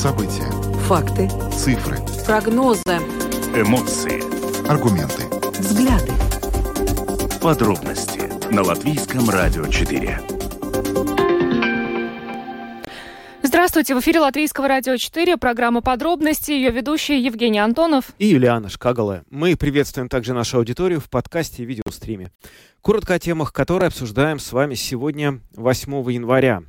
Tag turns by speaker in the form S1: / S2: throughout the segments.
S1: События.
S2: Факты.
S1: Цифры.
S2: Прогнозы.
S3: Эмоции.
S1: Аргументы.
S2: Взгляды.
S3: Подробности на Латвийском радио 4.
S4: Здравствуйте, в эфире Латвийского радио 4, программа «Подробности», ее ведущие Евгений Антонов
S5: и Юлиана Шкагала. Мы приветствуем также нашу аудиторию в подкасте и видеостриме. Коротко о темах, которые обсуждаем с вами сегодня, 8 января.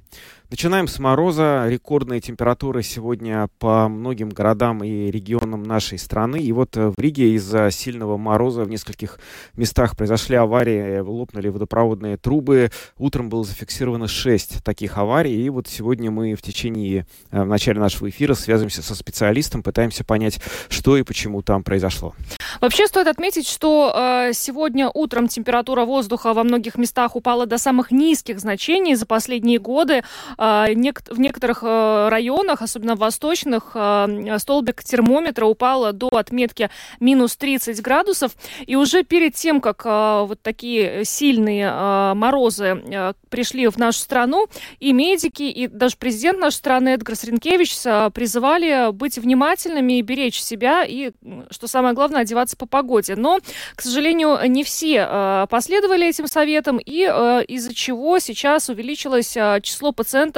S5: Начинаем с мороза. Рекордные температуры сегодня по многим городам и регионам нашей страны. И вот э, в Риге из-за сильного мороза в нескольких местах произошли аварии, лопнули водопроводные трубы. Утром было зафиксировано 6 таких аварий. И вот сегодня мы в течение, э, в начале нашего эфира связываемся со специалистом, пытаемся понять, что и почему там произошло.
S4: Вообще стоит отметить, что э, сегодня утром температура воздуха во многих местах упала до самых низких значений за последние годы. Э, в некоторых э, районах, особенно восточных, э, столбик термометра упал до отметки минус 30 градусов. И уже перед тем, как э, вот такие сильные морозы пришли в нашу страну, и медики, и даже президент нашей страны Эдгар Сренкевич призывали быть внимательными и беречь себя, и, что самое главное, одеваться по погоде. Но, к сожалению, не все последовали этим советам, и из-за чего сейчас увеличилось число пациентов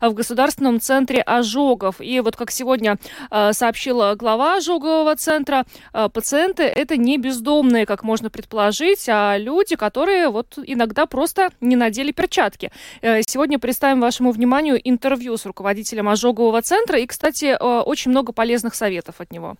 S4: в Государственном центре ожогов. И вот как сегодня сообщила глава ожогового центра, пациенты это не бездомные, как можно предположить, а люди, которые вот иногда просто не надели перчатки. Сегодня представим вашему вниманию интервью с руководителем ожогового центра и, кстати, очень много полезных советов от него.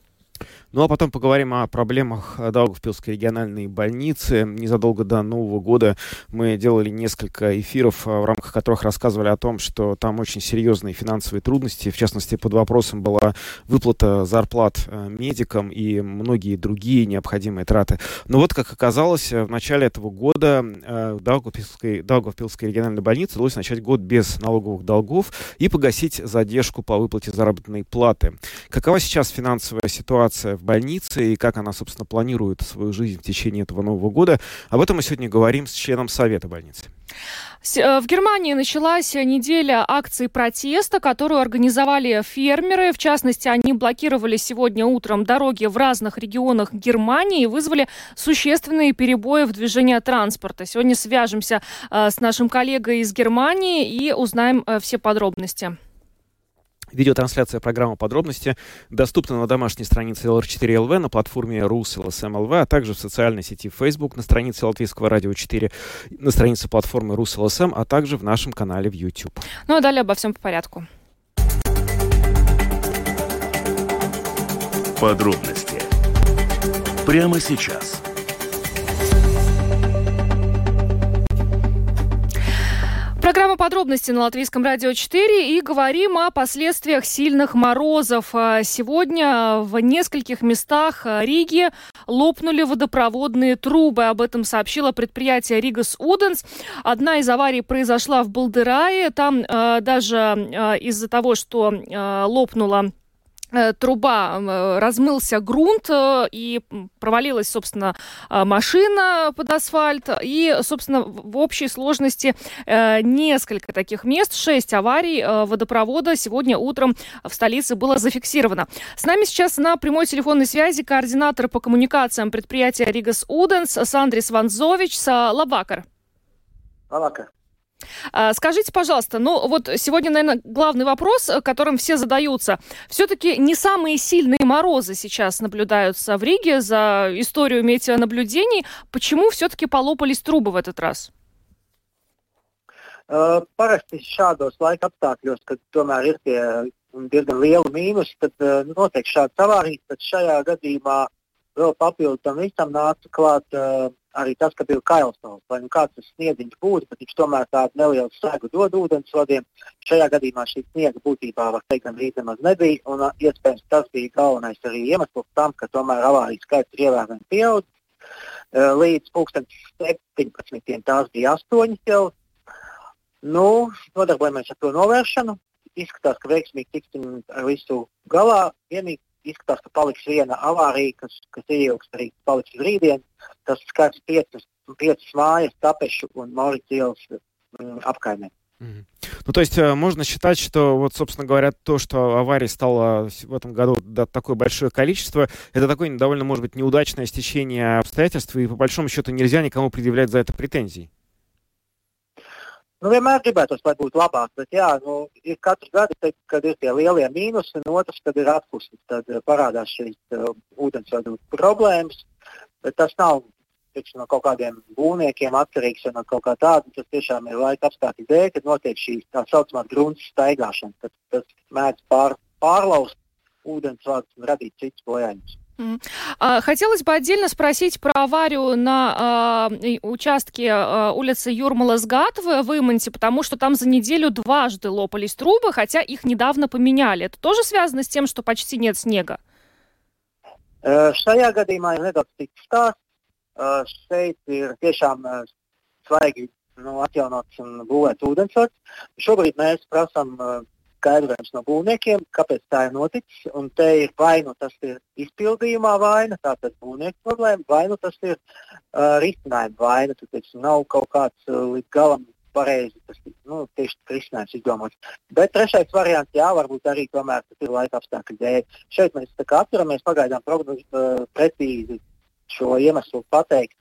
S5: Ну а потом поговорим о проблемах Даугавпилской региональной больницы. Незадолго до Нового года мы делали несколько эфиров, в рамках которых рассказывали о том, что там очень серьезные финансовые трудности. В частности, под вопросом была выплата зарплат э, медикам и многие другие необходимые траты. Но вот, как оказалось, в начале этого года э, Даугавпилской, Даугавпилской региональной больнице удалось начать год без налоговых долгов и погасить задержку по выплате заработной платы. Какова сейчас финансовая ситуация в больнице и как она, собственно, планирует свою жизнь в течение этого Нового года. Об этом мы сегодня говорим с членом Совета больницы.
S4: Э, в Германии началась неделя акций протеста, которую организовали фермеры. В частности, они блокировали сегодня утром дороги в разных регионах Германии и вызвали существенные перебои в движении транспорта. Сегодня свяжемся э, с нашим коллегой из Германии и узнаем э, все подробности.
S5: Видеотрансляция программы «Подробности» доступна на домашней странице LR4LV, на платформе RusLSM.LV, а также в социальной сети Facebook на странице Латвийского радио 4, на странице платформы RusLSM, а также в нашем канале в YouTube.
S4: Ну а далее обо всем по порядку.
S3: Подробности прямо сейчас –
S4: Программа подробности на Латвийском радио 4 и говорим о последствиях сильных морозов. А сегодня в нескольких местах Риги лопнули водопроводные трубы. Об этом сообщило предприятие Ригас Уденс. Одна из аварий произошла в Балдырае. Там э, даже э, из-за того, что э, лопнула труба, э, размылся грунт э, и провалилась, собственно, машина под асфальт. И, собственно, в общей сложности несколько таких мест, шесть аварий водопровода сегодня утром в столице было зафиксировано. С нами сейчас на прямой телефонной связи координатор по коммуникациям предприятия Ригас Уденс Сандрис Ванзович Лабакар.
S6: Лабакар.
S4: А, скажите, пожалуйста, ну вот сегодня, наверное, главный вопрос, э, которым все задаются. Все-таки не самые сильные морозы сейчас наблюдаются в Риге за историю метеонаблюдений. Почему все-таки полопались трубы в этот раз?
S6: Parasti šādos laika apstākļos, kad tomēr ir tie diezgan lieli mīnusi, tad notiek šāds avārijas. Tad šajā gadījumā vēl papildus tam visam nāca klāt uh, arī tas, ka bija kailsnums, lai nu kāds tas sniedziņš būtu, bet viņš tomēr tādu nelielu segu dod ūdensvadiem. Šajā gadījumā šī sniega būtībā, var teikt, gandrīz nemaz nebija, un iespējams tas bija galvenais arī iemesls tam, ka tomēr avārijas skaits ir ievērojami pieaudzis. Līdz 2017. tās bija astoņas jau. Nu, nodarbojamies ar to novēršanu. Izskatās, ka veiksmīgi tiksim ar visu galā. Vienīgi izskatās, ka paliks viena avārija, kas, kas ieilgs arī paliks uz rītdienu. Tas skars piecas, piecas mājas, tapešu un Maurits ielas mm, apkaimē.
S5: Ну, то есть э, можно считать, что вот, собственно говоря, то, что аварий стало в этом году да, такое большое количество, это такое довольно, может быть, неудачное стечение обстоятельств, и по большому счету нельзя никому предъявлять за это претензий.
S6: Nu, vienmēr gribētos, lai būtu labāk, bet jā, nu, ir katru gadu, te, kad ir tie lielie mīnusi, un otrs, kad ir atpūstas, tad uh, parādās šīs uh, ūdensvadu problēmas. Bet tas nav tiksim, no kaut kādiem būvniekiem atkarīgs vai no kaut kā tāda. Tas tiešām ir laika apstākļu dēļ, kad notiek šī tā saucamā grunts staigāšana. Tad tas mēdz pār, pārlaust ūdensvadus un radīt citus bojājumus.
S4: Хотелось бы отдельно спросить про аварию на э, участке э, улицы Юрмала-Сгат в Вымонте, потому что там за неделю дважды лопались трубы, хотя их недавно поменяли. Это тоже связано с тем, что почти нет снега?
S6: Šajā gadījumā ir nedaudz cits stāsts. Šeit ir tiešām svaigi nu, atjaunots un būvēts ūdensvads. Šobrīd mēs prasām skaidrojums no būvniekiem, kāpēc tā ir noticis. Un te ir vai nu tas ir izpildījumā vaina, tātad būvnieku problēma, vai nu tas ir uh, risinājuma vaina. Tad, teiksim, nav kaut kāds uh, līdz galam pareizi tas nu, tieši risinājums izdomāts. Bet trešais variants, jā, varbūt arī tomēr tas ir laika apstākļu dēļ. Šeit mēs atceramies pagaidām prognozi uh, precīzi šo iemeslu pateikt.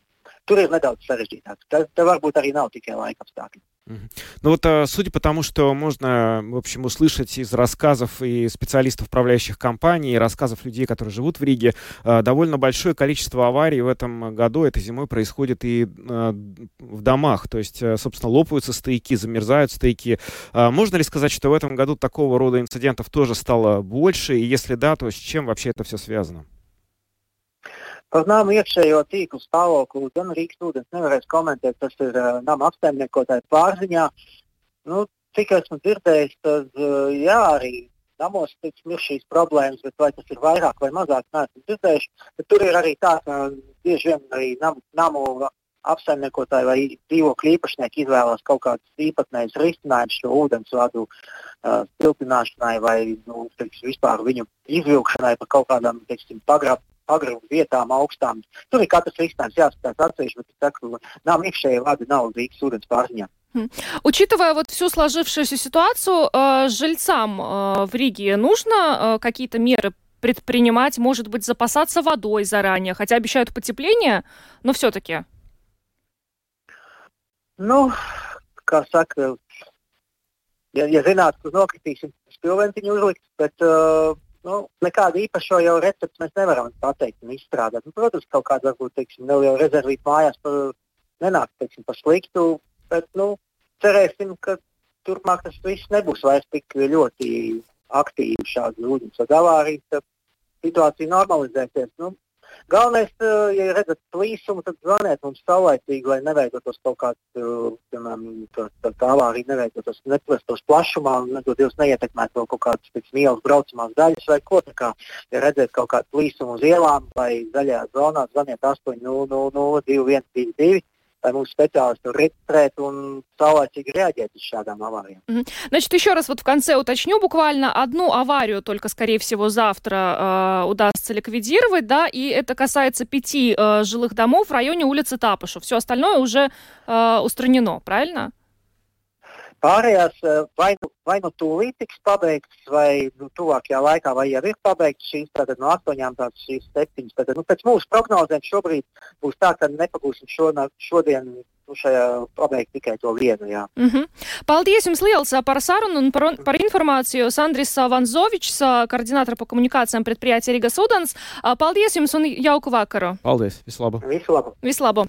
S6: Tur ir nedaudz sarežģītāk. Tā, tā varbūt arī nav tikai laika apstākļi.
S5: Ну вот, а, судя по тому, что можно, в общем, услышать из рассказов и специалистов управляющих компаний, и рассказов людей, которые живут в Риге, а, довольно большое количество аварий в этом году, этой зимой, происходит и а, в домах. То есть, собственно, лопаются стояки, замерзают стояки. Можно ли сказать, что в этом году такого рода инцидентов тоже стало больше? И если да, то с чем вообще это все связано?
S6: Par nama iekšējo tīklu stāvokli gan Rīgas ūdens nevarēs komentēt, tas ir uh, nama apsaimniekotāju pārziņā. Nu, cik esmu dzirdējis, tad uh, jā, arī namos tiksim, ir šīs problēmas, bet vai tas ir vairāk vai mazāk, neesmu dzirdējis. Bet tur ir arī tā, ka bieži vien arī nam, namu apsaimniekotāji vai dzīvokļu īpašnieki izvēlās kaut kādus īpatnējus risinājumus šo ūdensvadu uh, siltināšanai vai nu, teiksim, vispār viņu izvilkšanai pa kaut kādām teiksim, pagrab, agru vietām, augstām. Tur ir katrs risinājums jāskatās atsevišķi, bet es saku, нам iekšēji vadi nav Rīgas ūdens pārziņā.
S4: Учитывая вот всю сложившуюся ситуацию, э, жильцам э, в Риге нужно э, какие-то меры предпринимать, может быть, запасаться водой заранее, хотя обещают потепление, но все-таки.
S6: Nu, kā saka, ja, ja zinātu, kur nokritīsim, spilventiņu uzlikt, bet uh, Nu, nekādu īpašu jau recepti mēs nevaram pateikt un izstrādāt. Nu, protams, kaut kāda varbūt teiksim, neliela rezervīta mājās par, nenāk teiksim, par sliktu, bet nu, cerēsim, ka turpmāk tas viss nebūs vairs tik ļoti aktīvi šādi ūdens avārijas, ka situācija normalizēsies. Nu, Galvenais, eh, ja redzat plīsumu, tad zvaniet mums saulaicīgi, lai neveidotos kaut kāds, eh, piemēram, tā, avārija neveidotos, neplestos plašumā nedod Dievs neietekmēt vēl kaut kādas, teiksim, ielas braucamās daļas vai ko. Tā kā, ja redzat kaut kādu plīsumu uz ielām vai zaļajā zonā, zvaniet 800 2122 lai mūsu специалисты регистрēt un saulēcīgi реагировать uz šādām авариям.
S4: Значит, еще раз вот в конце уточню буквально одну аварию только, скорее всего, завтра э, удастся ликвидировать, да, и это касается пяти э, жилых домов в районе улицы Тапышу. Все остальное уже э, устранено, правильно?
S6: Pārējās eh, vai, nu, vai nu tūlīt tiks pabeigts, vai nu, tuvākajā laikā, vai jau ir pabeigts šīs tātad, no astoņām tādas šīs septiņas. Tātad, nu, pēc mūsu prognozēm šobrīd būs tā, ka nepagūsim šonā, šodien. Nu, šajā pabeigt tikai to vienu. Jā.
S4: Mm -hmm. Paldies jums liels par sarunu un par, par informāciju. Andris Vanzovičs, koordinātors par komunikācijām pretpriecē Rīgas Udans. Paldies jums un jauku vakaru.
S5: Paldies,
S6: vislabāk.
S4: Vislabāk. Vislabāk.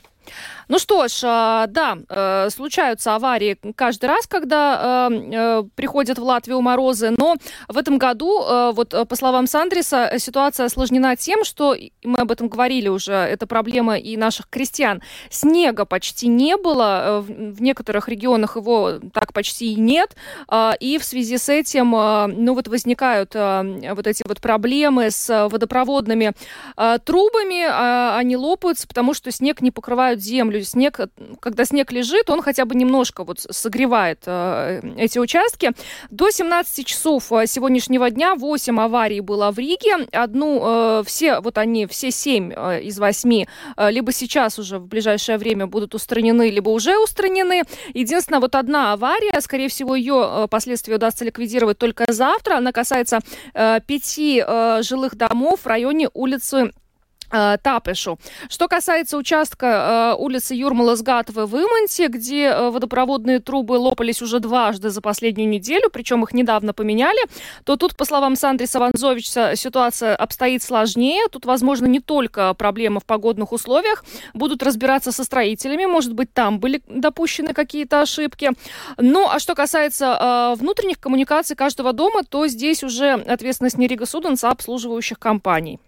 S4: Ну что ж, а, да, э, случаются аварии каждый раз, когда э, э, приходят в Латвию морозы, но в этом году, вот по словам Сандриса, ситуация осложнена тем, что, мы об этом говорили уже, это проблема и наших крестьян, снега почти не было, в некоторых регионах его так почти и нет, а, и в связи с этим, ну вот возникают вот эти вот проблемы с водопроводными трубами, они лопаются, потому что снег не покрывает землю. Снег, когда снег лежит, он хотя бы немножко вот согревает э, эти участки. До 17 часов э, сегодняшнего дня 8 аварий было в Риге. Одну, э, все, вот они, все 7 э, из 8, э, либо сейчас уже в ближайшее время будут устранены, либо уже устранены. Единственное, вот одна авария. Скорее всего, ее последствия удастся ликвидировать только завтра. Она касается пяти жилых домов в районе улицы Э, Тапешу. Что касается участка э, улицы Юрмала-Сгатова в Иманте, где э, водопроводные трубы лопались уже дважды за последнюю неделю, причем их недавно поменяли, то тут, по словам Сандриса Ванзовича, ситуация обстоит сложнее. Тут, возможно, не только проблема в погодных условиях. Будут разбираться со строителями. Может быть, там были допущены какие-то ошибки. Ну, а что касается э, внутренних коммуникаций каждого дома, то здесь уже ответственность не Рига Суденса, а обслуживающих компаний.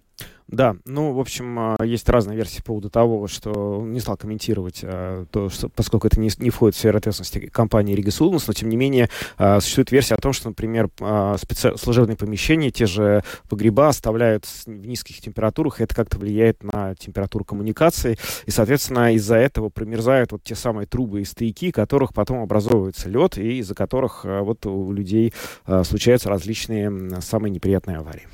S5: Да, ну, в общем, а, есть разные версии по поводу того, что он не стал комментировать, а, то, что, поскольку это не, не входит в сферу ответственности компании Рига Суденс, но, тем не менее, а, существует версия о том, что, например, специ... служебные помещения, те же погреба оставляют в низких температурах, и это как-то влияет на температуру коммуникации, и, соответственно, из-за этого промерзают вот те самые трубы и стояки, которых потом образовывается лед, и из-за которых вот у людей случаются различные самые неприятные аварии.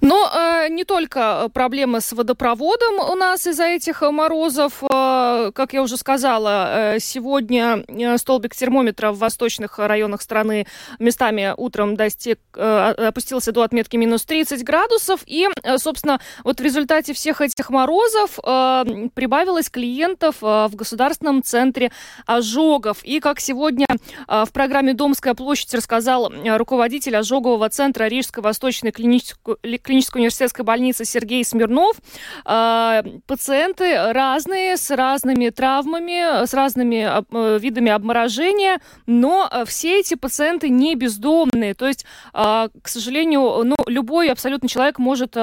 S4: Но э, не только про проблемы с водопроводом у нас из-за этих э, морозов. Э, как я уже сказала, э, сегодня столбик термометра в восточных районах страны местами утром достиг, опустился до отметки минус 30 градусов. И, собственно, вот в результате всех этих морозов прибавилось клиентов в Государственном центре ожогов. И, как сегодня в программе «Домская площадь» рассказал руководитель ожогового центра Рижской Восточной клинической, клинической университетской больницы Сергей Смирнов. А, пациенты разные, с разными травмами, с разными э, видами обморожения, но э, все эти пациенты не бездомные. То есть, а, к сожалению, ну, любой абсолютно человек может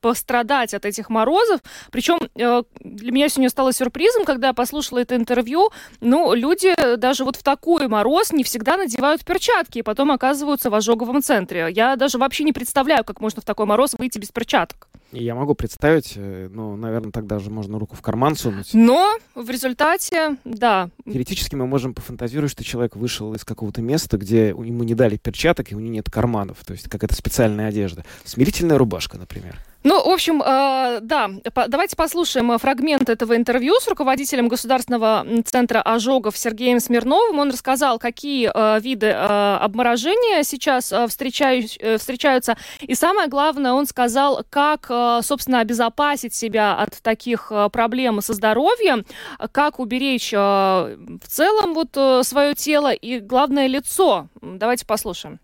S4: пострадать от этих морозов. Причем э, для меня сегодня стало сюрпризом, когда я послушала это интервью. Ну, люди даже вот в такой мороз не всегда надевают перчатки и потом оказываются в ожоговом центре. Я даже вообще не представляю, как можно в такой мороз выйти без перчаток.
S5: Я могу представить, э, ну, наверное, тогда же можно руку в карман сунуть.
S4: Но в результате, да.
S5: Теоретически мы можем пофантазировать, что человек вышел из какого-то места, где ему не дали перчаток, и у него нет карманов, то есть какая-то специальная одежда. Смирительная рубашка, например.
S4: Ну, в общем, э, да, по давайте послушаем фрагмент этого интервью с руководителем Государственного центра ожогов Сергеем Смирновым. Он рассказал, какие э, виды э, обморожения сейчас э, встречаю, э, встречаются. И самое главное, он сказал, как, э, собственно, обезопасить себя от таких э, проблем со здоровьем, как уберечь э, в целом вот э, свое тело и, главное, лицо. Давайте послушаем.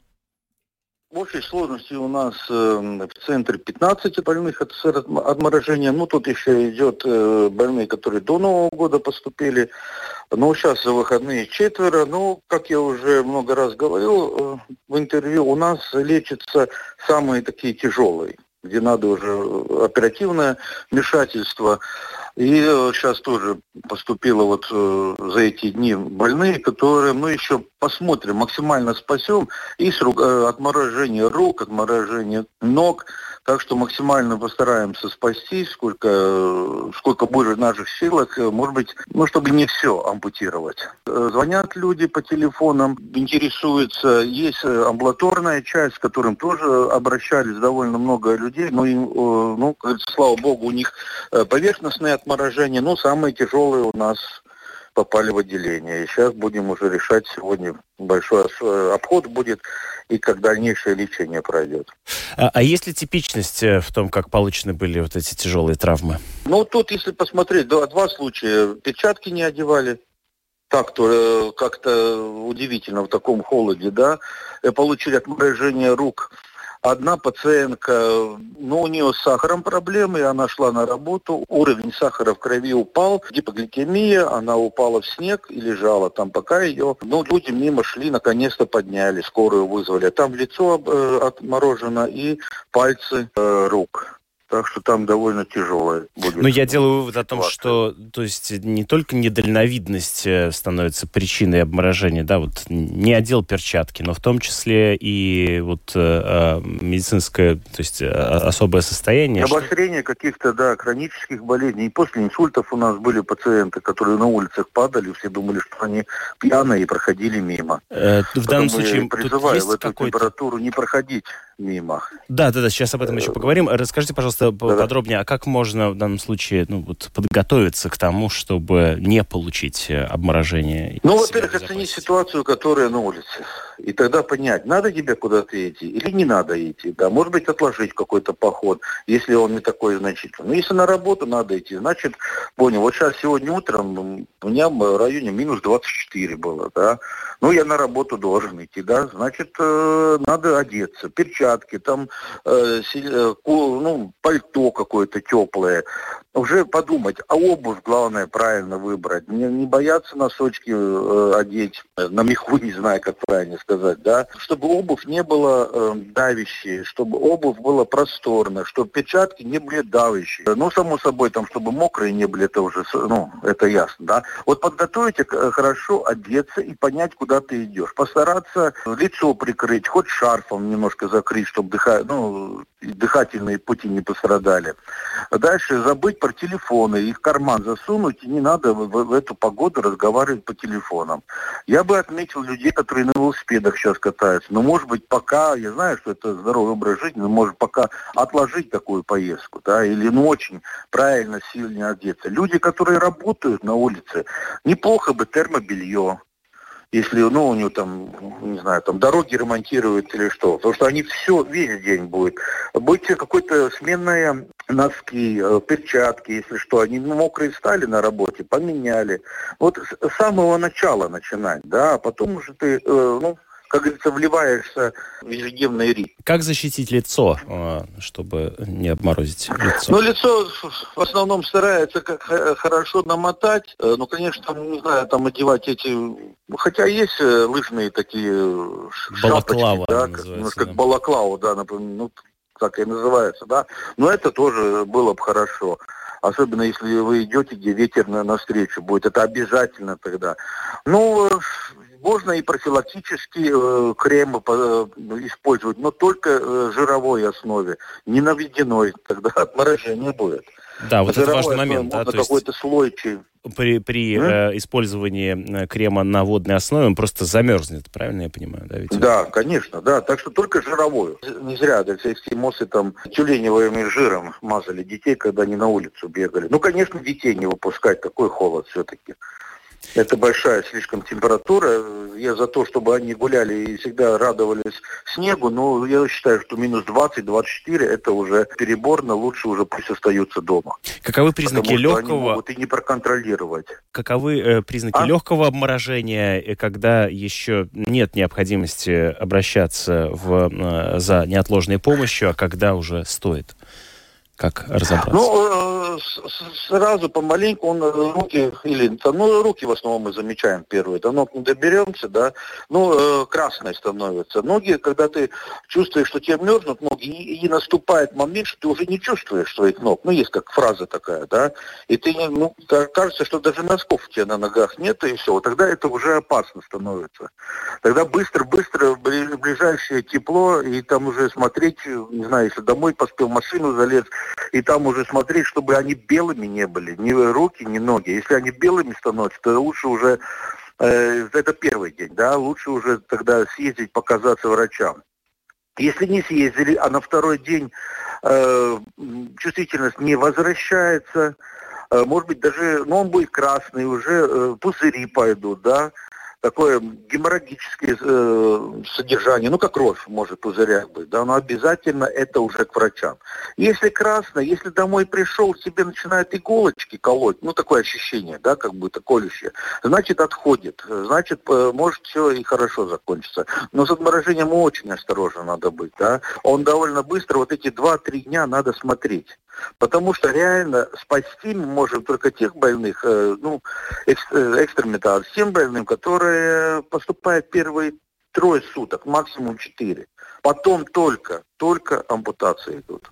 S1: В общей сложности у нас э, в центре 15 больных от отморожения. Ну, тут еще идет э, больные, которые до Нового года поступили. Но сейчас за выходные четверо. Ну, как я уже много раз говорил э, в интервью, у нас лечатся самые такие тяжелые, где надо уже оперативное вмешательство. И сейчас тоже поступило вот э, за эти дни больные, которые мы еще посмотрим, максимально спасем. Есть э, отморожение рук, отморожение ног. Так что максимально постараемся спасти, сколько, сколько будет в наших силах. Может быть, ну, чтобы не все ампутировать. Звонят люди по телефонам, интересуются. Есть амбулаторная часть, с которым тоже обращались довольно много людей. Но, им, ну, слава богу, у них э, поверхностное отморожение. Но самые тяжелые у нас попали в отделение. И сейчас будем уже решать сегодня большой э, обход будет и как дальнейшее лечение пройдет.
S7: А, а есть ли типичность э, в том, как получены были вот эти тяжелые травмы?
S1: Ну, тут, если посмотреть, два, два случая. Перчатки не одевали, так-то э, как-то удивительно в таком холоде, да, получили отморожение рук Одна пациентка, ну, у нее с сахаром проблемы, она шла на работу, уровень сахара в крови упал, гипогликемия, она упала в снег и лежала там, пока ее, ну, люди мимо шли, наконец-то подняли, скорую вызвали. Там лицо э, отморожено и пальцы э, рук. Так что там довольно тяжелое будет.
S7: Но я делаю вывод о том, что то есть не только недальновидность э, становится причиной обморожения, да, вот не одел перчатки, но в том числе и вот э, а, медицинское, то есть э, особое состояние.
S1: Обострение что... каких-то, да, хронических болезней. И после инсультов у нас были пациенты, которые на улицах падали, все думали, что они пьяные и проходили мимо.
S7: Э, в данном случае
S1: призываю в эту температуру не проходить мимо.
S7: Да, да, да, сейчас об этом еще поговорим. Расскажите, пожалуйста, да, подробнее, а как можно в данном случае ну, вот, подготовиться к тому, чтобы не получить э, обморожение?
S1: Ну, во-первых, оценить ситуацию, которая на улице. И тогда понять, надо тебе куда-то идти или не надо идти. Да, может быть, отложить какой-то поход, если он не такой значительный. Но если на работу надо идти, значит, понял, вот сейчас сегодня утром у меня в районе минус 24 было, да. Ну, я на работу должен идти, да, значит, э, надо одеться, перчатки, там, э, э, ну, пальто какое-то теплое, уже подумать, а обувь главное правильно выбрать, не, не бояться носочки э, одеть, на меху не знаю, как правильно сказать, да, чтобы обувь не была э, давящей, чтобы обувь была просторная, чтобы перчатки не были давящие. Ну, само собой, там, чтобы мокрые не были, это уже, ну, это ясно, да. Вот подготовить э, хорошо, одеться и понять, куда ты идешь. Постараться лицо прикрыть, хоть шарфом немножко закрыть, чтобы дыха... ну, дыхательные пути не пострадали. Дальше забыть про телефоны, их в карман засунуть, и не надо в, в эту погоду разговаривать по телефонам. Я бы отметил людей, которые на велосипедах сейчас катаются. Но, может быть, пока, я знаю, что это здоровый образ жизни, но, может, пока отложить такую поездку, да, или, ну, очень правильно, сильно одеться. Люди, которые работают на улице, неплохо бы термобелье, если, ну, у него там, не знаю, там дороги ремонтируют или что. Потому что они все весь день будут. Быть какой-то сменные носки, э, перчатки, если что. Они мокрые стали на работе, поменяли. Вот с самого начала начинать, да, а потом уже ты, э, ну, как говорится, вливаешься в ежедневный ритм.
S7: Как защитить лицо, э, чтобы не обморозить лицо?
S1: Ну, лицо в основном старается как хорошо намотать. Э, ну, конечно, не знаю, там одевать эти... Хотя есть э, лыжные такие
S7: балаклава,
S1: шапочки, да, как, немножко да. как балаклава, да, например, ну, так и называется, да. Но это тоже было бы хорошо. Особенно если вы идете, где ветер на, навстречу будет. Это обязательно тогда. Ну, можно и профилактические э, кремы э, использовать, но только э, жировой основе, не на водяной, тогда отморожения будет.
S7: Да, вот это важный момент.
S1: Да, то какой-то слой
S7: при, при э, использовании э, крема на водной основе он просто замерзнет, правильно я понимаю?
S1: Да, ведь? да конечно, да. Так что только жировую. Не зря эскимосы там тюленевым жиром мазали детей, когда они на улицу бегали. Ну, конечно, детей не выпускать, такой холод все-таки. Это большая слишком температура. Я за то, чтобы они гуляли и всегда радовались снегу, но я считаю, что минус 20-24 это уже переборно, лучше уже пусть остаются дома.
S7: Каковы признаки
S1: Потому
S7: легкого...
S1: Они могут и не проконтролировать.
S7: Каковы э, признаки а? легкого обморожения, э, когда еще нет необходимости обращаться в, э, за неотложной помощью, а когда уже стоит? Как разобраться?
S1: Ну, э, сразу помаленьку он э, руки, или ну, руки в основном мы замечаем первые, до ног не доберемся, да, ну, э, красные становятся. Ноги, когда ты чувствуешь, что тебе мерзнут ноги, и, и наступает момент, что ты уже не чувствуешь своих ног, ну, есть как фраза такая, да, и ты, ну, кажется, что даже носков у тебя на ногах нет, и все, тогда это уже опасно становится. Тогда быстро-быстро ближайшее тепло, и там уже смотреть, не знаю, если домой поспел, машину залез, и там уже смотреть, чтобы они белыми не были, ни руки, ни ноги. Если они белыми становятся, то лучше уже, э, это первый день, да, лучше уже тогда съездить, показаться врачам. Если не съездили, а на второй день э, чувствительность не возвращается, э, может быть даже, ну он будет красный, уже э, пузыри пойдут, да, такое геморрагическое э, содержание, ну как кровь может пузырях быть, да, но обязательно это уже к врачам. Если красно, если домой пришел, тебе начинают иголочки колоть, ну такое ощущение, да, как будто колющее, значит отходит, значит э, может все и хорошо закончиться. Но с отморожением очень осторожно надо быть, да. Он довольно быстро, вот эти 2-3 дня надо смотреть. Потому что реально спасти мы можем только тех больных, э, ну, экстр, экстраметал, всем больным, которые поступают первые трое суток, максимум четыре. Потом только, только ампутации идут.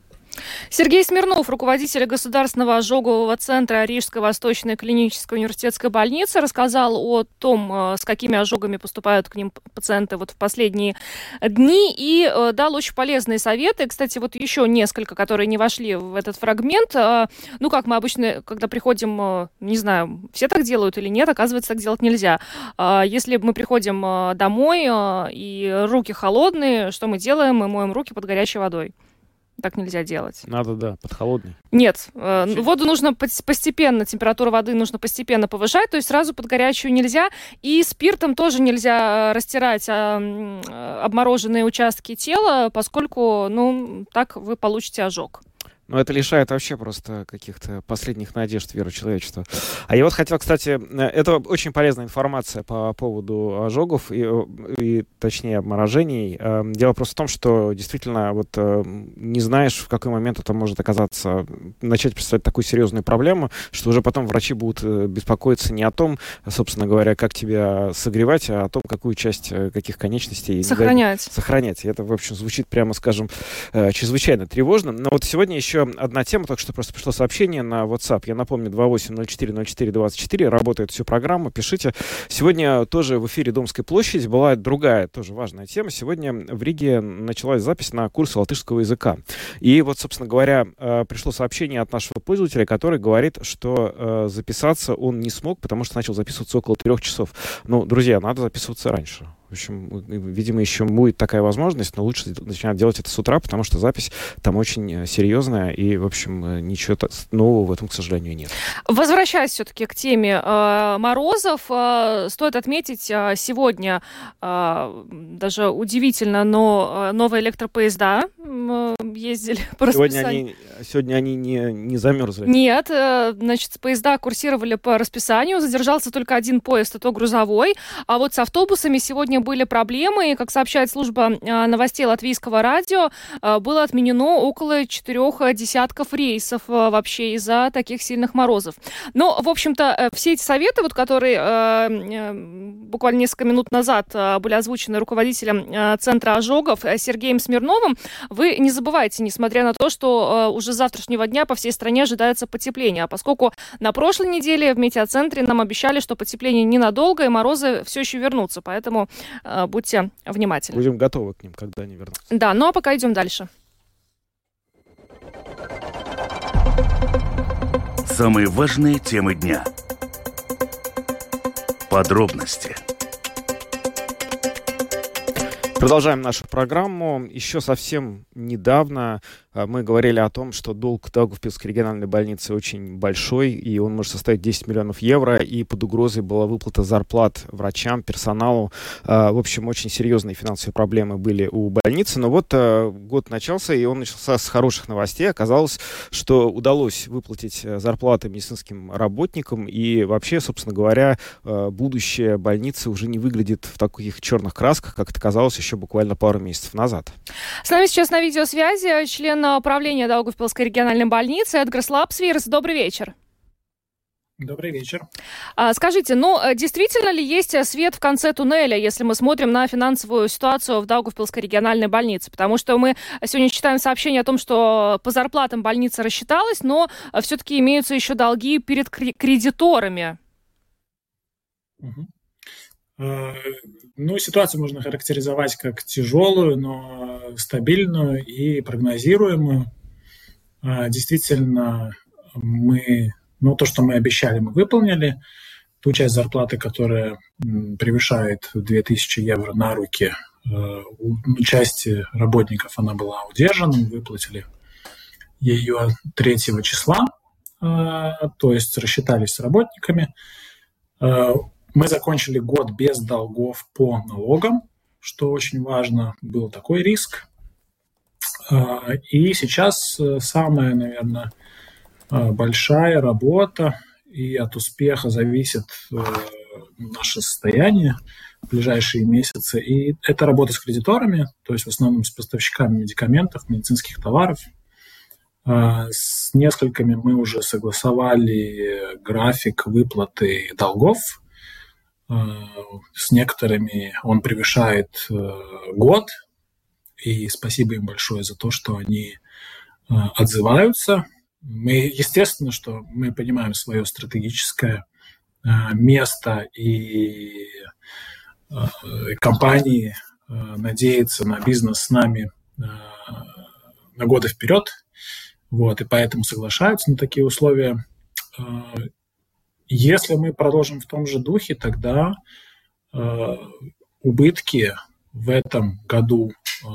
S4: Сергей Смирнов, руководитель Государственного ожогового центра Рижской Восточной клинической университетской больницы, рассказал о том, э, с какими ожогами поступают к ним пациенты вот в последние дни и э, дал очень полезные советы. Кстати, вот еще несколько, которые не вошли в этот фрагмент. Э, ну, как мы обычно, когда приходим, не знаю, все так делают или нет, оказывается, так делать нельзя. Если мы приходим домой и руки холодные, что мы делаем? Мы моем руки под горячей водой. Так нельзя делать.
S5: Надо, да, под холодный.
S4: Нет, э, воду нужно постепенно, температуру воды нужно постепенно повышать, то есть сразу под горячую нельзя. И спиртом тоже нельзя э, растирать а, э, обмороженные участки тела, поскольку, ну, так вы получите ожог.
S5: Но это лишает вообще просто каких-то последних надежд веры человечества. А я вот хотел, кстати, это очень полезная информация по поводу ожогов и, и точнее обморожений. Эм, дело просто в том, что действительно вот э, не знаешь, в какой момент это может оказаться, начать представлять такую серьезную проблему, что уже потом врачи будут э, беспокоиться не о том, собственно говоря, как тебя согревать, а о том, какую часть э, каких конечностей
S4: сохранять.
S5: Сохранять. И это, в общем, звучит, прямо скажем, чрезвычайно тревожно. Но вот сегодня еще еще одна тема, только что просто пришло сообщение на WhatsApp. Я напомню, 28040424, работает всю программу, пишите. Сегодня тоже в эфире Домской площади была другая, тоже важная тема. Сегодня в Риге началась запись на курсы латышского языка. И вот, собственно говоря, э, пришло сообщение от нашего пользователя, который говорит, что э, записаться он не смог, потому что начал записываться около трех часов. Ну, друзья, надо записываться раньше общем, видимо, еще будет такая возможность, но лучше начинать делать это с утра, потому что запись там очень э, серьезная, и, в общем, э, ничего нового в этом, к сожалению, нет.
S4: Возвращаясь все-таки к теме э, морозов, э, стоит отметить э, сегодня, э, даже удивительно, но э, новые электропоезда э, ездили по
S5: сегодня расписанию. Они, сегодня они не, не замерзли?
S4: Нет, э, значит, поезда курсировали по расписанию, задержался только один поезд, это грузовой, а вот с автобусами сегодня были проблемы, и, как сообщает служба а, новостей латвийского радио, а, было отменено около четырех десятков рейсов а, вообще из-за таких сильных морозов. Но, в общем-то, э, все эти советы, вот, которые э, буквально несколько минут назад были озвучены руководителем Центра ожогов Сергеем Смирновым, вы не забывайте, несмотря на то, что уже с завтрашнего дня по всей стране ожидается потепление. А поскольку на прошлой неделе в метеоцентре нам обещали, что потепление ненадолго и морозы все еще вернутся. Поэтому Э, будьте внимательны.
S5: Будем готовы к ним, когда они вернутся.
S4: Да, ну а пока идем дальше.
S3: Самые важные темы дня. Подробности.
S5: Продолжаем нашу программу. Еще совсем недавно а, мы говорили о том, что долг Даугавпилской региональной больницы очень большой, и он может составить 10 миллионов евро, и под угрозой была выплата зарплат врачам, персоналу. А, в общем, очень серьезные финансовые проблемы были у больницы. Но вот а, год начался, и он начался с хороших новостей. Оказалось, что удалось выплатить зарплаты медицинским работникам, и вообще, собственно говоря, будущее больницы уже не выглядит в таких черных красках, как это казалось еще буквально пару месяцев назад.
S4: С нами сейчас на видеосвязи член управления Даугавпилской региональной больницы Эдгар Слапсвирс. Добрый вечер.
S8: Добрый вечер.
S4: А, скажите, ну, э, действительно ли есть э, свет в конце туннеля, если мы смотрим на финансовую ситуацию в Даугавпилской региональной больнице? Потому что мы сегодня читаем сообщение о том, что по зарплатам больница рассчиталась, но э, все-таки имеются еще долги перед кредиторами.
S8: Угу. Ну, ситуацию можно характеризовать как тяжелую, но стабильную и прогнозируемую. А, действительно, мы, ну, то, что мы обещали, мы выполнили. Ту часть зарплаты, которая превышает 2000 евро на руки, э, у части работников она была удержана, мы выплатили ее 3 числа, то есть рассчитались с работниками. Мы закончили год без долгов по налогам, что очень важно. Был такой риск. А, и сейчас э, самая, наверное, а, большая работа, и от успеха зависит э, наше состояние в ближайшие месяцы. И это работа с кредиторами, то есть в основном с поставщиками медикаментов, медицинских товаров. А, с несколькими мы уже согласовали график выплаты долгов с некоторыми он превышает э, год, и спасибо им большое за то, что они отзываются. Мы, естественно, что мы понимаем свое стратегическое место и компании надеются на бизнес с нами на годы вперед, вот, и поэтому соглашаются на такие условия. Если мы продолжим в том же духе, тогда э, убытки в этом году э,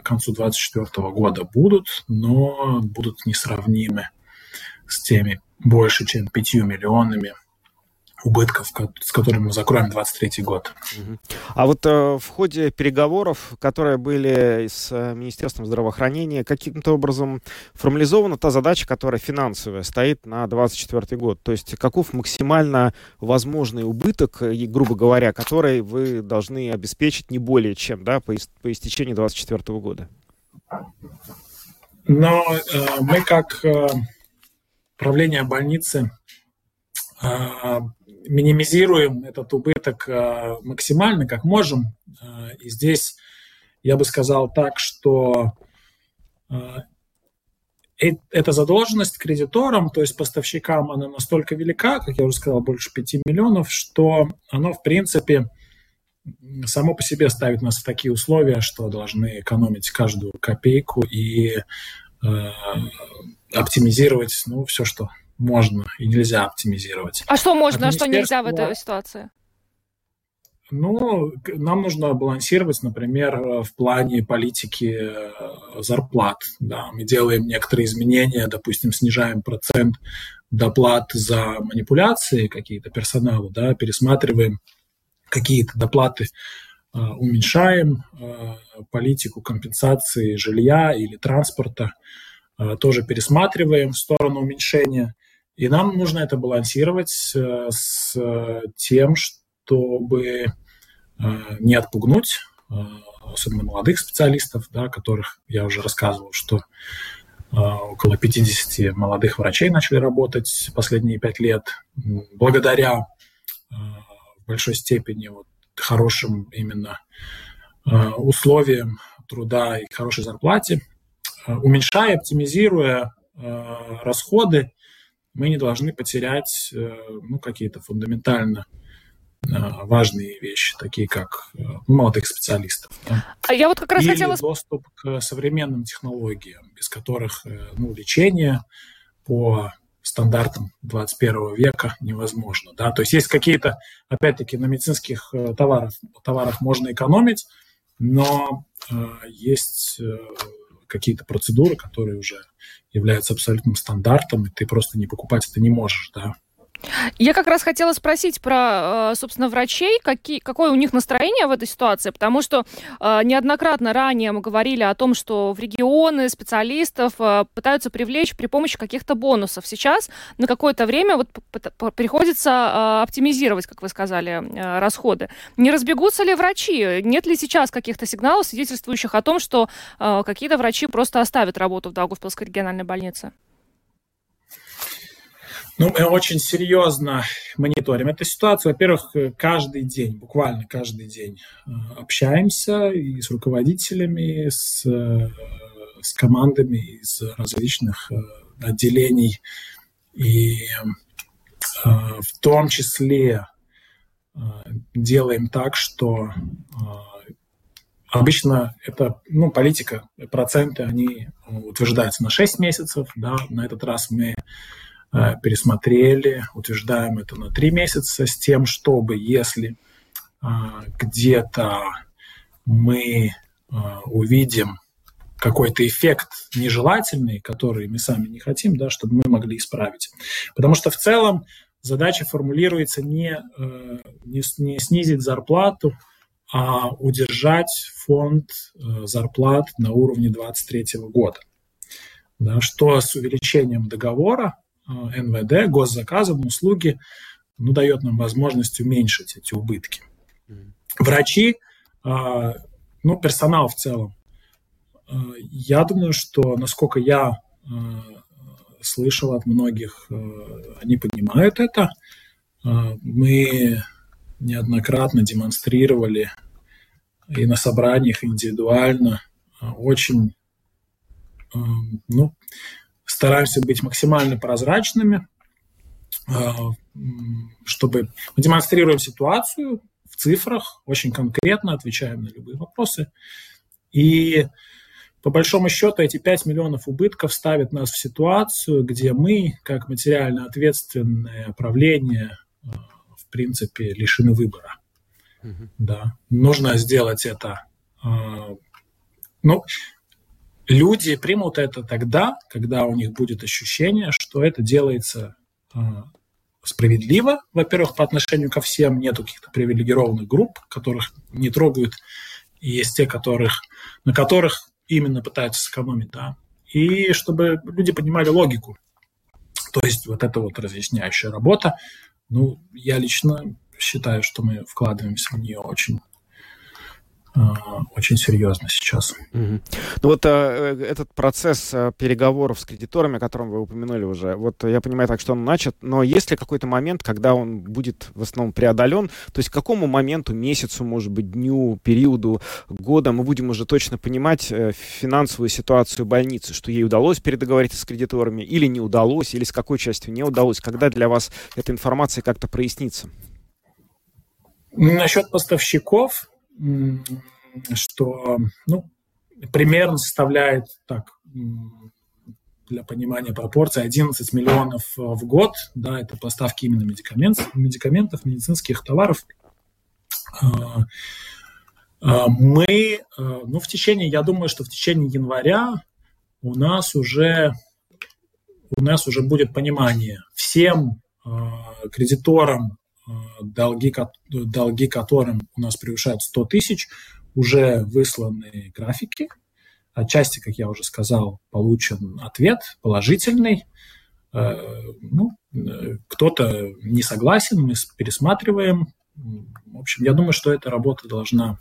S8: к концу 2024 года будут, но будут несравнимы с теми больше, чем 5 миллионами убытков, с которыми мы закроем 2023 год.
S5: А вот э, в ходе переговоров, которые были с э, Министерством здравоохранения, каким-то образом формализована та задача, которая финансовая стоит на 2024 год? То есть каков максимально возможный убыток, и, грубо говоря, который вы должны обеспечить не более чем да, по, по истечении 2024 года?
S8: Но э, мы как э, правление больницы э, минимизируем этот убыток э, максимально, как можем. Э, и здесь я бы сказал так, что э, эта задолженность кредиторам, то есть поставщикам, она настолько велика, как я уже сказал, больше 5 миллионов, что оно, в принципе, само по себе ставит нас в такие условия, что должны экономить каждую копейку и э, оптимизировать ну, все, что можно и нельзя оптимизировать.
S4: А что можно, а что нельзя в этой ситуации?
S8: Ну, нам нужно балансировать, например, в плане политики э, зарплат. Да, мы делаем некоторые изменения, допустим, снижаем процент доплат за манипуляции какие-то персоналу, да, пересматриваем какие-то доплаты, э, уменьшаем э, политику компенсации жилья или транспорта, тоже пересматриваем в сторону уменьшения. И нам нужно это балансировать э, с тем, чтобы э, не отпугнуть, э, особенно молодых специалистов, да, которых я уже рассказывал, что около 50 молодых врачей начали работать последние пять лет. Благодаря в большой степени вот хорошим именно условиям труда и хорошей зарплате, уменьшая, оптимизируя расходы, мы не должны потерять э, ну, какие-то фундаментально э, важные вещи, такие как э, ну, молодых специалистов. Да?
S4: А я вот как раз
S8: Или
S4: хотела...
S8: доступ к современным технологиям, без которых ну, лечение по стандартам 21 века невозможно. Да? То есть есть какие-то, опять-таки, на медицинских товарах, товарах можно экономить, но э, есть какие-то процедуры, которые уже являются абсолютным стандартом, и ты просто не покупать это не можешь, да.
S4: Я как раз хотела спросить про, э, собственно, врачей, какие, какое у них настроение в этой ситуации, потому что э, неоднократно ранее мы говорили о том, что в регионы специалистов э, пытаются привлечь при помощи каких-то бонусов. Сейчас на какое-то время вот приходится оптимизировать, как вы сказали, расходы. Не разбегутся ли врачи? Нет ли сейчас каких-то сигналов, свидетельствующих о том, что какие-то врачи просто оставят работу в Даугавпилской региональной больнице?
S8: Ну, мы очень серьезно мониторим эту ситуацию. Во-первых, каждый день, буквально каждый день э, общаемся и с руководителями, с, э, с командами из различных э, отделений. И в том числе делаем так, что обычно это, ну, политика, проценты, они утверждаются на 6 месяцев, да, на этот раз мы Э, пересмотрели, утверждаем это на три месяца с тем, чтобы если э, где-то мы э, увидим какой-то эффект нежелательный, который мы сами не хотим, да, чтобы мы могли исправить. Потому что в целом задача формулируется не, не, не снизить зарплату, а удержать фонд зарплат на уровне 2023 года. Да, что с увеличением договора Э, НВД госзаказом услуги ну, дает нам возможность уменьшить эти убытки. Врачи, э, ну, персонал в целом. Э, я думаю, что, насколько я слышал от многих, они понимают это. Мы неоднократно демонстрировали и на собраниях индивидуально очень ну, стараемся быть максимально прозрачными, чтобы мы демонстрируем ситуацию в цифрах, очень конкретно отвечаем на любые вопросы. И по большому счету эти 5 миллионов убытков ставят нас в ситуацию, где мы, как материально ответственное правление, в принципе, лишены выбора. Mm-hmm. Да. Нужно сделать это. Ну, люди примут это тогда, когда у них будет ощущение, что это делается справедливо, во-первых, по отношению ко всем, нету каких-то привилегированных групп, которых не трогают, есть те, которых, на которых именно пытаются сэкономить, да, и чтобы люди понимали логику. То есть вот эта вот разъясняющая работа, ну, я лично считаю, что мы вкладываемся в нее очень а, очень серьезно сейчас.
S5: Угу. Ну вот э, этот процесс э, переговоров с кредиторами, о котором вы упомянули уже, вот я понимаю так, что он начат, но есть ли какой-то момент, когда он будет в основном преодолен? То есть к какому моменту, месяцу, может быть, дню, периоду года мы будем уже точно понимать э, финансовую ситуацию больницы, что ей удалось передоговориться с кредиторами или не удалось, или с какой частью не удалось? Когда для вас эта информация как-то прояснится?
S8: Насчет поставщиков, что ну, примерно составляет так для понимания пропорций 11 миллионов в год, да, это поставки именно медикаментов, медикаментов медицинских товаров. А, а, мы, ну, в течение, я думаю, что в течение января у нас уже, у нас уже будет понимание всем кредиторам долги, долги которым у нас превышают 100 тысяч, уже высланы графики. Отчасти, как я уже сказал, получен ответ положительный. Э, ну, э, кто-то не согласен, мы пересматриваем. В общем, я думаю, что эта работа должна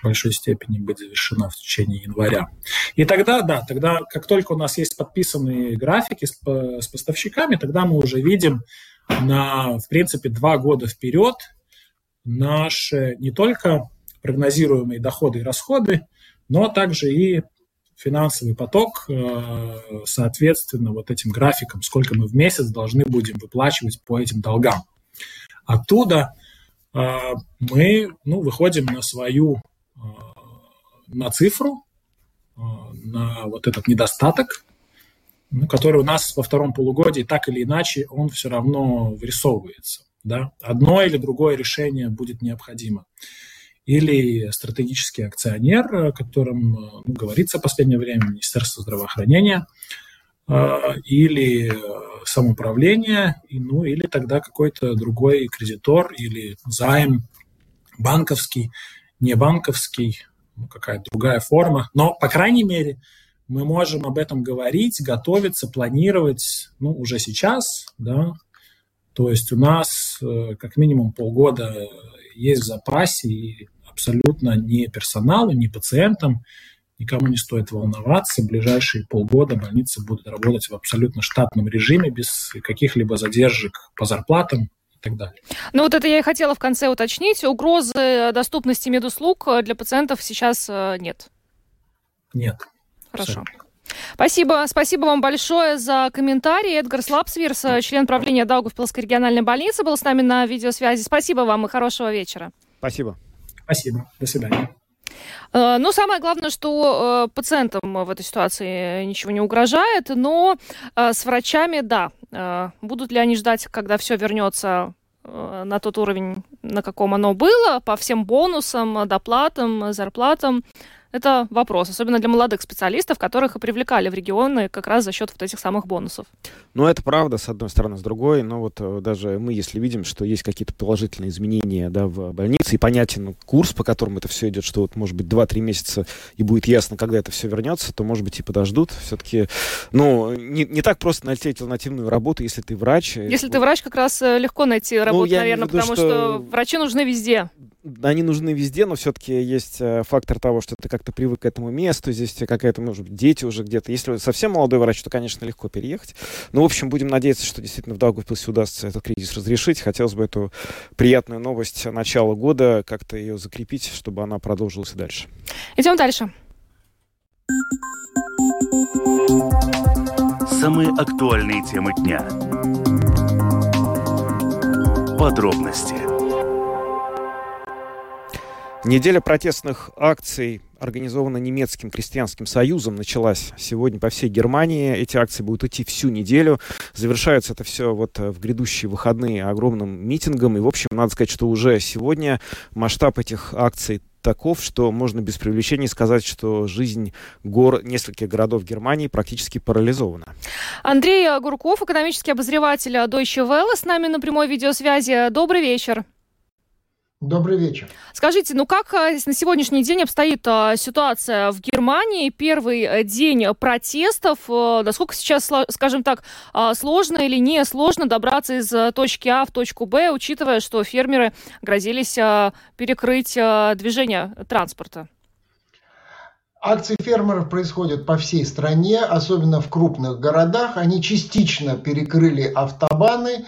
S8: в большой степени быть завершена в течение января. И тогда, да, тогда, как только у нас есть подписанные графики с, с поставщиками, тогда мы уже видим, на, в принципе, два года вперед наши не только прогнозируемые доходы и расходы, но также и финансовый поток, э, соответственно, вот этим графикам, сколько мы в месяц должны будем выплачивать по этим долгам. Оттуда э, мы ну, выходим на свою, э, на цифру, на вот этот недостаток, ну, который у нас во втором полугодии так или иначе он все равно вырисовывается. Да? Одно или другое решение будет необходимо. Или стратегический акционер, о котором ну, говорится в последнее время, Министерство здравоохранения, а, или самоуправление, ну или тогда какой-то другой кредитор или займ банковский, не банковский, ну, какая-то другая форма. Но, по крайней мере, мы можем об этом говорить, готовиться, планировать, ну, уже сейчас, да, то есть у нас э, как минимум полгода есть в запасе, и абсолютно ни персоналу, ни пациентам, никому не стоит волноваться. В ближайшие полгода больницы будут работать в абсолютно штатном режиме, без каких-либо задержек по зарплатам и так далее.
S4: Ну вот это я и хотела в конце уточнить. Угрозы доступности медуслуг для пациентов сейчас э, нет?
S8: Нет.
S4: Хорошо. Спасибо. Спасибо вам большое за комментарий. Эдгар Слапсвирс, член правления Даугавпилской региональной больницы, был с нами на видеосвязи. Спасибо вам и хорошего вечера.
S5: Спасибо.
S8: Спасибо. До свидания.
S4: Э, ну, самое главное, что э, пациентам в этой ситуации ничего не угрожает, но э, с врачами, да, будут ли они ждать, когда все вернется на тот уровень, на каком оно было, по всем бонусам, доплатам, зарплатам, это вопрос, особенно для молодых специалистов, которых и привлекали в регионы как раз за счет вот этих самых бонусов.
S5: Ну, это правда, с одной стороны, с другой, но вот э, даже мы, если видим, что есть какие-то положительные изменения да, в больнице, и понятен курс, по которому это все идет, что вот, может быть, 2-3 месяца, и будет ясно, когда это все вернется, то, может быть, и подождут. Все-таки, ну, не, не так просто найти альтернативную работу, если ты врач.
S4: Если ты врач, как раз э, легко найти ну, работу, ну, наверное, виду, потому что... что врачи нужны везде
S5: они нужны везде, но все-таки есть э, фактор того, что ты как-то привык к этому месту, здесь какая-то, может быть, дети уже где-то. Если совсем молодой врач, то, конечно, легко переехать. Но, в общем, будем надеяться, что действительно в Даугавпилсе удастся этот кризис разрешить. Хотелось бы эту приятную новость начала года как-то ее закрепить, чтобы она продолжилась и дальше.
S4: Идем дальше.
S3: Самые актуальные темы дня. Подробности.
S5: Неделя протестных акций, организована немецким крестьянским союзом, началась сегодня по всей Германии. Эти акции будут идти всю неделю. Завершается это все вот в грядущие выходные огромным митингом. И, в общем, надо сказать, что уже сегодня масштаб этих акций таков, что можно без привлечения сказать, что жизнь гор нескольких городов Германии практически парализована.
S4: Андрей Гурков, экономический обозреватель Deutsche Welle, с нами на прямой видеосвязи. Добрый вечер.
S9: Добрый вечер.
S4: Скажите, ну как а, на сегодняшний день обстоит а, ситуация в Германии? Первый э, день протестов. Насколько сейчас, скажем так, сложно или не сложно добраться из э, точки А в точку Б, учитывая, что фермеры грозились перекрыть движение транспорта?
S9: Акции фермеров происходят по всей стране, особенно в крупных городах. Они частично перекрыли автобаны.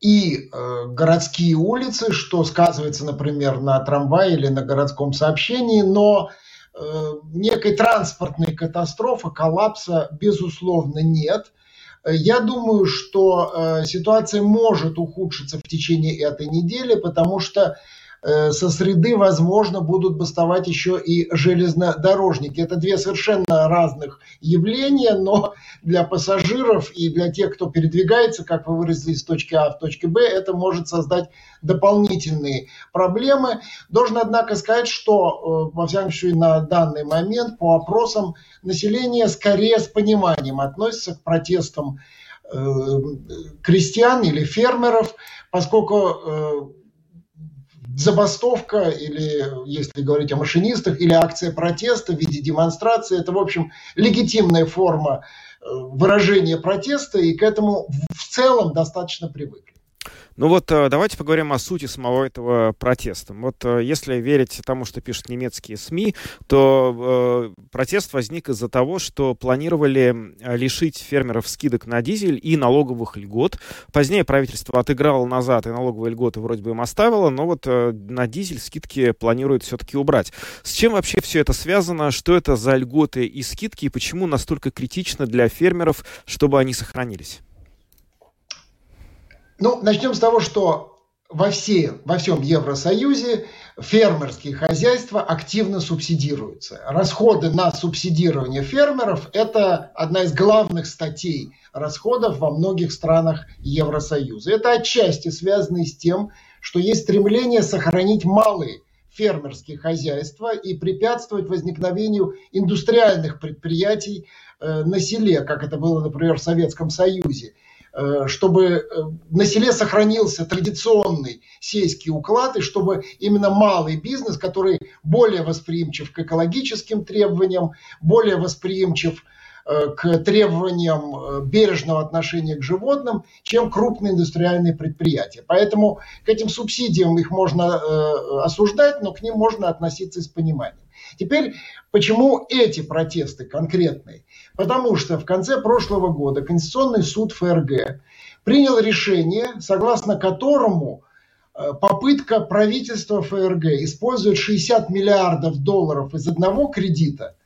S9: И э, городские улицы, что сказывается, например, на трамвае или на городском сообщении, но э, некой транспортной катастрофы, коллапса, безусловно, нет. Я думаю, что э, ситуация может ухудшиться в течение этой недели, потому что со среды, возможно, будут бастовать еще и железнодорожники. Это две совершенно разных явления, но для пассажиров и для тех, кто передвигается, как вы выразились, с точки А в точке Б, это может создать дополнительные проблемы. Должен, однако, сказать, что, э, во всяком случае, на данный момент по опросам население скорее с пониманием относится к протестам э, крестьян или фермеров, поскольку забастовка или, если говорить о машинистах, или акция протеста в виде демонстрации, это, в общем, легитимная форма э, выражения протеста, и к этому в целом достаточно привыкли.
S5: Ну вот э, давайте поговорим о сути самого этого протеста. Вот э, если верить тому, что пишут немецкие СМИ, то э, протест возник из-за того, что планировали лишить фермеров скидок на дизель и налоговых льгот. Позднее правительство отыграло назад и налоговые льготы вроде бы им оставило, но вот на дизель скидки планируют все-таки убрать. С чем вообще все это связано? Что это за льготы и скидки? И почему настолько критично для фермеров, чтобы они сохранились?
S9: Ну, начнем с того, что во, все, во всем Евросоюзе фермерские хозяйства активно субсидируются. Расходы на субсидирование фермеров – это одна из главных статей расходов во многих странах Евросоюза. Это отчасти связано с тем, что есть стремление сохранить малые фермерские хозяйства и препятствовать возникновению индустриальных предприятий э, на селе, как это было, например, в Советском Союзе. Э, чтобы э, на селе сохранился традиционный сельский уклад, и чтобы именно малый бизнес, который более восприимчив к экологическим требованиям, более восприимчив э, к требованиям бережного отношения к животным, чем крупные индустриальные предприятия. Поэтому к этим субсидиям их можно осуждать, но к ним можно относиться с пониманием. Теперь, почему эти протесты конкретные? Потому что в конце прошлого года Конституционный суд ФРГ принял решение, согласно которому э, попытка правительства ФРГ использовать 60 миллиардов долларов из одного кредита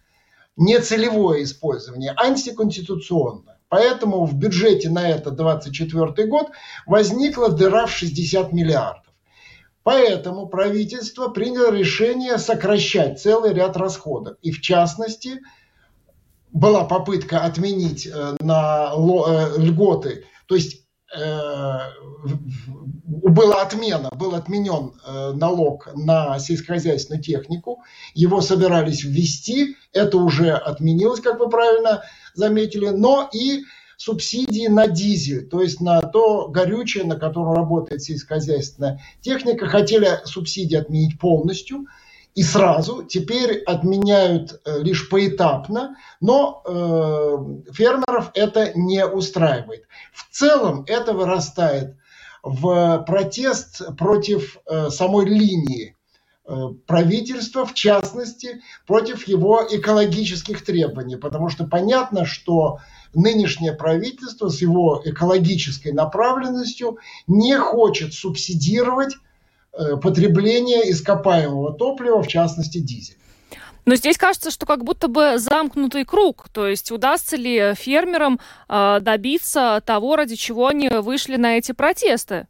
S9: нецелевое использование, антиконституционно. Поэтому в бюджете на это 24 год возникла дыра в 60 миллиардов. Поэтому правительство приняло решение сокращать целый ряд расходов. И в частности, была попытка отменить э, на э, льготы, то есть э, была отмена, был отменен налог на сельскохозяйственную технику, его собирались ввести, это уже отменилось, как вы правильно заметили, но и субсидии на дизель, то есть на то горючее, на котором работает сельскохозяйственная техника. Хотели субсидии отменить полностью и сразу, теперь отменяют э, лишь поэтапно, но э, фермеров это не устраивает. В целом это вырастает в протест против э, самой линии э, правительства, в частности, против его экологических требований, потому что понятно, что нынешнее правительство с его экологической направленностью не хочет субсидировать потребление ископаемого топлива, в частности дизель.
S4: Но здесь кажется, что как будто бы замкнутый круг. То есть удастся ли фермерам э, добиться того, ради чего они вышли на эти протесты?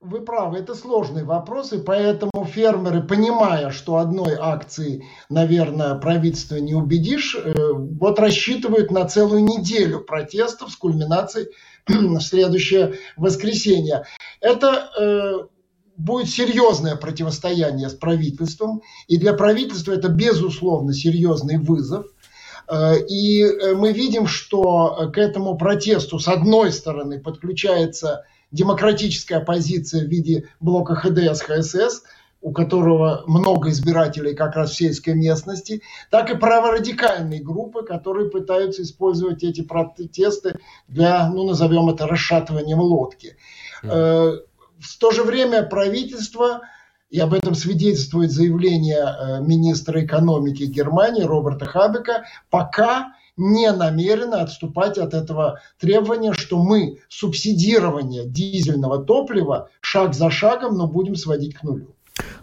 S9: Вы правы, это сложный вопрос, и поэтому фермеры, понимая, что одной акции, наверное, правительство не убедишь, э, вот рассчитывают на целую неделю протестов с кульминацией в следующее воскресенье. Это э, будет серьезное противостояние с правительством, и для правительства это, безусловно, серьезный вызов. Э, и мы видим, что к этому протесту, с одной стороны, подключается демократическая оппозиция в виде блока ХДС, ХСС, у которого много избирателей как раз в сельской местности, так и праворадикальные группы, которые пытаются использовать эти протесты для, ну, назовем это, расшатыванием лодки. Mm. В то же время правительство, и об этом свидетельствует заявление э, министра экономики Германии Роберта Хабека, пока не намерена отступать от этого требования, что мы субсидирование дизельного топлива шаг за шагом, но будем сводить к нулю.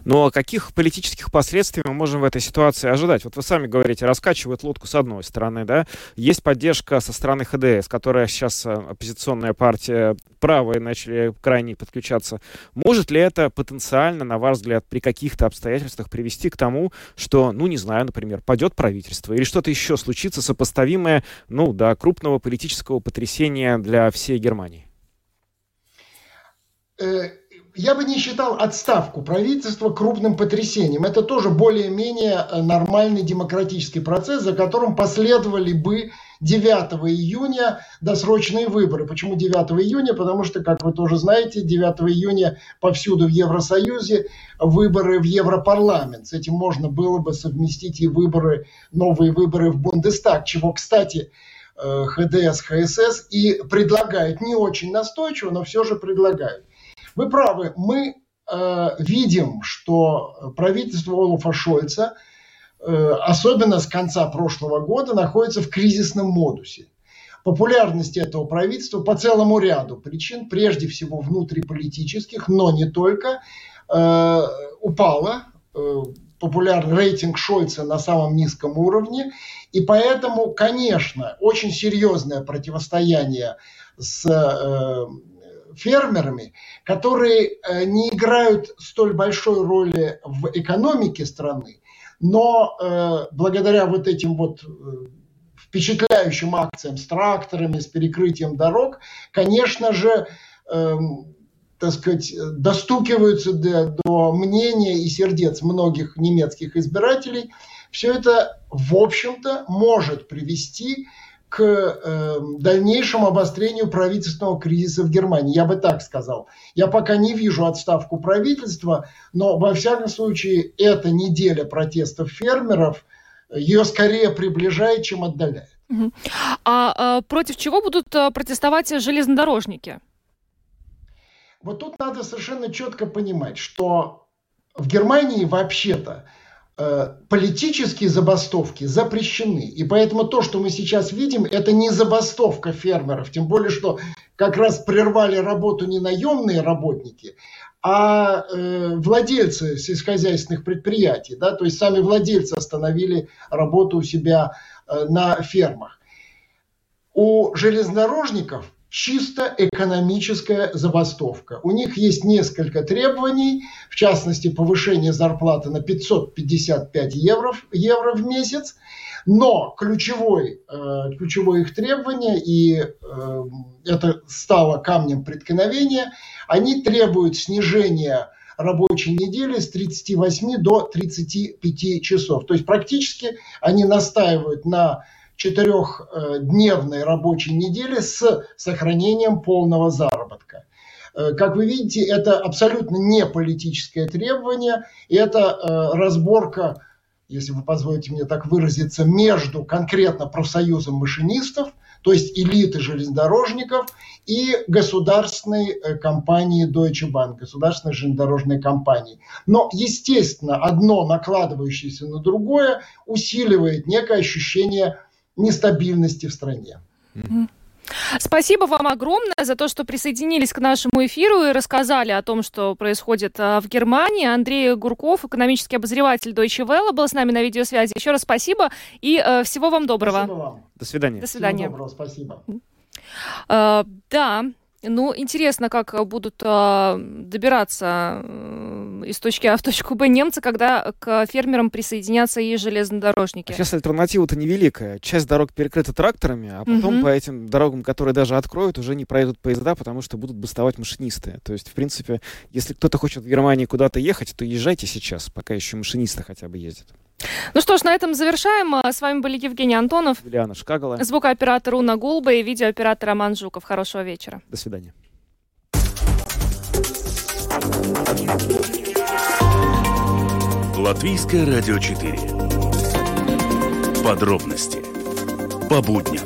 S5: Но каких политических последствий мы можем в этой ситуации ожидать? Вот вы сами говорите, раскачивают лодку с одной стороны, да? Есть поддержка со стороны ХДС, которая сейчас э, оппозиционная партия, правые начали крайне подключаться. Может ли это потенциально, на ваш взгляд, при каких-то обстоятельствах привести к тому, что, ну, не знаю, например, падет правительство или что-то еще случится сопоставимое, ну, до крупного политического потрясения для всей Германии?
S9: Я бы не считал отставку правительства крупным потрясением. Это тоже более-менее э, нормальный демократический процесс, за которым последовали бы 9 июня досрочные выборы. Почему 9 июня? Потому что, как вы тоже знаете, 9 июня повсюду в Евросоюзе выборы в Европарламент. С этим можно было бы совместить и выборы, новые выборы в Бундестаг, чего, кстати, э, ХДС, ХСС и предлагает не очень настойчиво, но все же предлагает. Вы правы, мы э, видим, что правительство Олафа Шольца, э, особенно с конца прошлого года, находится в кризисном модусе. Популярность этого правительства по целому ряду причин, прежде всего внутриполитических, но не только, э, упала. Э, популярный рейтинг Шольца на самом низком уровне. И поэтому, конечно, очень серьезное противостояние с э, фермерами, которые э, не играют столь большой роли в экономике страны, но э, благодаря вот этим вот э, впечатляющим акциям с тракторами, с перекрытием дорог, конечно же, эм, так сказать, достукиваются до, до мнения и сердец многих немецких избирателей. Все это, в общем-то, может привести к э, дальнейшему обострению правительственного кризиса в Германии. Я бы так сказал. Я пока не вижу отставку правительства, но во всяком случае эта неделя протестов фермеров ее скорее приближает, чем отдаляет.
S4: А, а против чего будут э, протестовать железнодорожники?
S9: Вот тут надо совершенно четко понимать, что в Германии вообще-то Э, политические забастовки запрещены. И поэтому то, что мы сейчас видим, это не забастовка фермеров. Тем более, что как раз прервали работу не наемные работники, а э, владельцы сельскохозяйственных предприятий. Да? То есть сами владельцы остановили работу у себя э, на фермах. У железнодорожников чисто экономическая забастовка. У них есть несколько требований, в частности, повышение зарплаты на 555 евро, евро в месяц, но ключевой, э, ключевое их требование, и э, это стало камнем преткновения, они требуют снижения рабочей недели с 38 до 35 часов. То есть практически они настаивают на четырехдневной рабочей недели с сохранением полного заработка. Э, как вы видите, это абсолютно не политическое требование, это э, разборка, если вы позволите мне так выразиться, между конкретно профсоюзом машинистов, то есть элиты железнодорожников и государственной э, компании Deutsche Bank, государственной железнодорожной компании. Но, естественно, одно накладывающееся на другое усиливает некое ощущение нестабильности в стране.
S4: Спасибо вам огромное за то, что присоединились к нашему эфиру и рассказали о том, что происходит в Германии. Андрей Гурков, экономический обозреватель Deutsche Welle, был с нами на видеосвязи. Еще раз спасибо и э, всего вам доброго.
S9: Спасибо вам.
S5: До свидания.
S4: До свидания.
S9: Всего доброго, спасибо.
S4: Э, да, ну, интересно, как будут э, добираться э, из точки А в точку Б немцы, когда к фермерам присоединятся и железнодорожники.
S5: Сейчас альтернатива-то невеликая. Часть дорог перекрыта тракторами, а потом
S4: Мгм.
S5: по этим дорогам, которые даже откроют, уже не проедут поезда, потому что будут бастовать машинисты. То есть, в принципе, если кто-то хочет в Германии куда-то ехать, то езжайте сейчас, пока еще машинисты хотя бы ездят.
S4: Ну что ж, на этом завершаем. А, С вами были Евгений Антонов,
S5: Юлиана Шкагала.
S4: звукооператор Уна Гулба и видеооператор Роман Жуков. Хорошего вечера.
S5: До свидания.
S3: Латвийское радио 4. Подробности по будням.